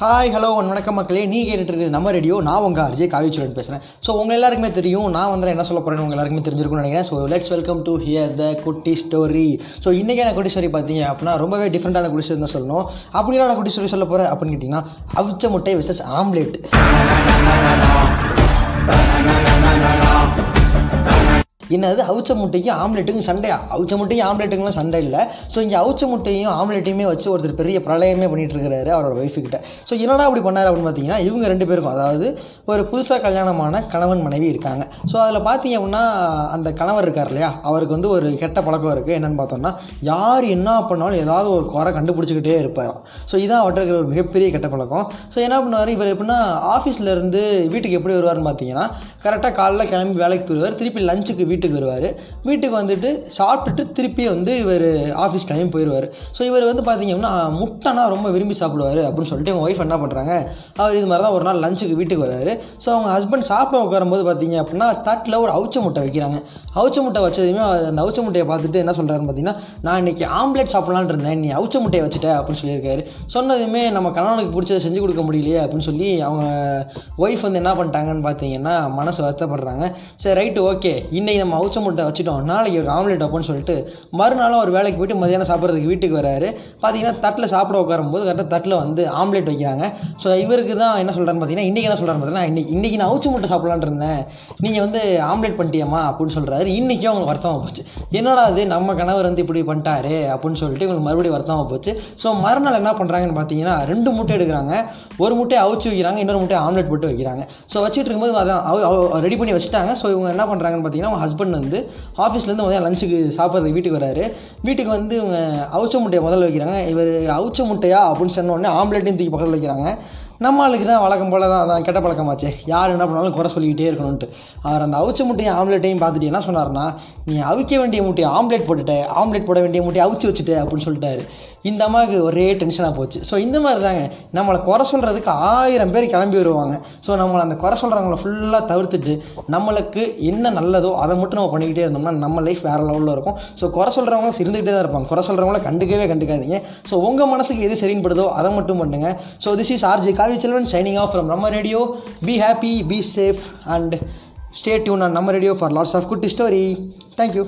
Hi hello வணக்கம் மக்களே. நீ கேட்டுட்டு இருக்குது நம்ம ரேடியோ நான் உங்கள் அர்ஜய் காவிச்சுடன் பேசுகிறேன் ஸோ உங்கள் எல்லாருக்குமே தெரியும் நான் வந்து என்ன சொல்ல போகிறேன்னு உங்கள் எல்லாருக்குமே தெரிஞ்சிருக்கும்னு நினைக்கிறேன். So let's welcome to here the குட்டி ஸ்டோரி ஸோ இன்றைக்கான குட்டி ஸ்டோரி பார்த்தீங்க அப்படின்னா ரொம்பவே டிஃப்ரெண்ட்டான குட்டி ஸ்டோரி தான் சொல்லணும். அப்படின்னா நான் குட்டி ஸ்டோரி சொல்ல போகிறேன் அப்படின்னு கேட்டிங்கன்னா அவிச்ச முட்டை விசஸ் ஆம்லேட். என்னது அவிச்ச முட்டைக்கும் ஆம்லெட்டுக்கும் சண்டையா? அவிச்ச முட்டையும் ஆம்லெட்டுக்குலாம் சண்டை இல்லை. ஸோ இங்கே அவிச்ச முட்டையும் ஆம்லெட்டையுமே வச்சு ஒருத்தர் பெரிய பிரளயமே பண்ணிட்டு இருக்கிறாரு அவரோட ஒய்ஃபுக்கிட்ட ஸோ என்னடா அப்படி பண்ணார் அப்படின்னு பார்த்தீங்கன்னா இவங்க ரெண்டு பேருக்கும் அதாவது ஒரு புதுசாக கல்யாணமான கணவன் மனைவி இருக்காங்க. ஸோ அதில் பார்த்தீங்க அப்படின்னா அந்த கணவர் இருக்கார் இல்லையா? அவருக்கு வந்து ஒரு கெட்ட பழக்கம் இருக்குது என்னென்னு பார்த்தோம்னா யார் என்ன பண்ணாலும் ஏதாவது ஒரு குறை கண்டுபிடிச்சிக்கிட்டே இருப்பார். ஸோ இதான் அவர்கிட்ட இருக்கிற ஒரு மிகப்பெரிய கெட்ட பழக்கம். ஸோ என்ன பண்ணுவார்? இவர் எப்படின்னா ஆஃபீஸில் இருந்து வீட்டுக்கு எப்படி வருவார்னு பார்த்தீங்கன்னா கரெக்டாக காலைல கிளம்பி வேலைக்கு போயிடுவார். திருப்பி லஞ்சுக்கு வீட்டுக்கு வருவார். வீட்டுக்கு வந்துட்டு சாப்பிட்டுட்டு திருப்பி வந்து இவர் ஆஃபீஸ் கிளம்பி போயிடுவார் ஸோ இவர் வந்து பார்த்திங்க அப்படின்னா முட்டைனா ரொம்ப விரும்பி சாப்பிடுவார் அப்படின்னு சொல்லிட்டு அவங்க ஒய்ஃப் என்ன பண்ணுறாங்க அவர் இது மாதிரி தான் ஒரு நாள் லஞ்சுக்கு வீட்டுக்கு வராரு. ஸோ அவங்க ஹஸ்பண்ட் சாப்பிட உட்காரும்போது பார்த்தீங்க அப்படின்னா தட்டில் ஒரு அவுச்ச முட்டை வைக்கிறாங்க. அவுச்ச முட்டை வச்சதுமே அந்த அவுச்ச முட்டையை பார்த்துட்டு என்ன சொல்கிறாருன்னு பார்த்தீங்கன்னா நான் இன்றைக்கி ஆம்லெட் சாப்பிட்லான்னு இருந்தேன். நீ அவுச்ச முட்டையை வச்சுட்ட அப்படின்னு சொல்லியிருக்காரு. சொன்னதுமே நம்ம கணவனுக்கு பிடிச்சதை செஞ்சு கொடுக்க முடியலையே அப்படின்னு சொல்லி அவங்க ஒய்ஃப் வந்து என்ன பண்ணிட்டாங்கன்னு பார்த்தீங்கன்னா மனசு வருத்தப்படுறாங்க. சரி ரைட்டு ஓகே இன்றைக்கி நம்ம அவுச்ச முட்டை வச்சுட்டோம் நாளைக்கு ஒரு ஆம்லெட் வைப்போம்னு சொல்லிட்டு மறுநாளும் ஒரு வேலைக்கு போயிட்டு மதியானம் சாப்பிட்றதுக்கு வீட்டுக்கு வராரு. பார்த்தீங்கன்னா தட்டில் சாப்பிட உட்காரும்போது கரெக்டாக தட்டில் வந்து ஆம்லெட் வைக்கிறாங்க. ஸோ இவருக்கு தான் என்ன சொல்கிறான்னு பார்த்தீங்கன்னா இன்றைக்கி என்ன சொல்கிறான்னு பார்த்தீங்கன்னா இன்னைக்கு இன்றைக்கி நான் அவுச்ச முட்டை சாப்பிட்லான்னு இருந்தேன். நீங்கள் வந்து ஆம்லெட் பண்ணிட்டியம்மா அப்படின்னு சொல்கிறாரு இன்றைக்கி அவங்களுக்கு வருத்தமாக போச்சு. என்னடா அது நம்ம கணவர் வந்து இப்படி பண்ணிட்டாரு அப்படின்னு சொல்லிட்டு இவங்களுக்கு மறுபடியும் வருத்தமாக போச்சு. ஸோ மறுநாள் என்ன பண்ணுறாங்கன்னு பார்த்தீங்கன்னா ரெண்டு முட்டை எடுக்கிறாங்க. ஒரு முட்டையை அவிச்சு வைக்கிறாங்க இன்னொரு முட்டையை ஆம்லெட் போட்டு வைக்கிறாங்க. ஸோ வச்சுட்டு இருக்கும்போது அதான் ரெடி பண்ணி வச்சுட்டாங்க. ஸோ இவங்க என்ன பண்ணுறாங்கன்னு பார்த்தீங்கன்னா அவங்க ஹஸ்பண்ட் வந்து ஆஃபீஸ்லேருந்து முதல்ல லஞ்சுக்கு சாப்பிட்றதுக்கு வீட்டுக்கு வராரு. வீட்டுக்கு வந்து இவங்க அவுச்ச முட்டையை முதல்ல வைக்கிறாங்க. இவர் அவுச்ச முட்டையா அப்படின்னு சொன்ன உடனே ஆம்லெட்டையும் தூக்கி பக்கத்தில் வைக்கிறாங்க. நம்ம ஆளுக்கு தான் வழக்கம் போல் தான் அதான் கெட்ட பழக்கமாச்சே. யார் என்ன பண்ணாலும் குறை சொல்லிக்கிட்டே இருக்கணும்ட்டு அவர் அந்த அவிச்ச முட்டையும் ஆம்லெட்டையும் பார்த்துட்டு என்ன சொன்னார்னா நீ அவிக்க வேண்டிய முட்டையை ஆம்லெட் போட்டுட்ட ஆம்லெட் போட வேண்டிய முட்டையை அவிச்சு வச்சுட்டு அப்படின்னு சொல்லிட்டாரு. இந்த அம்மாவுக்கு ஒரே டென்ஷனாக போச்சு. ஸோ இந்த மாதிரி தாங்க நம்மளை குறை சொல்கிறதுக்கு ஆயிரம் பேர் கிளம்பி வருவாங்க. ஸோ நம்மளை அந்த குறை சொல்கிறவங்கள ஃபுல்லாக தவிர்த்துட்டு நம்மளுக்கு என்ன நல்லதோ அதை மட்டும் நம்ம பண்ணிக்கிட்டே இருந்தோம்னா நம்ம லைஃப் வேறு லெவலில் இருக்கும். ஸோ குறை சொல்கிறவங்க இருந்துகிட்டே தான் இருப்பாங்க. குறை சொல்கிறவங்கள கண்டுக்கவே கண்டுக்காதீங்க. ஸோ உங்கள் மனசுக்கு எது சரின்படுதோ அதை மட்டும் பண்ணுங்க. So this is RJ Kavi Selvan signing off from நம்ம radio be happy be safe and stay tuned on நம்ம ரேடியோ ஃபார் லாட்ஸ் ஆஃப் குட்டி ஸ்டோரி தேங்க்யூ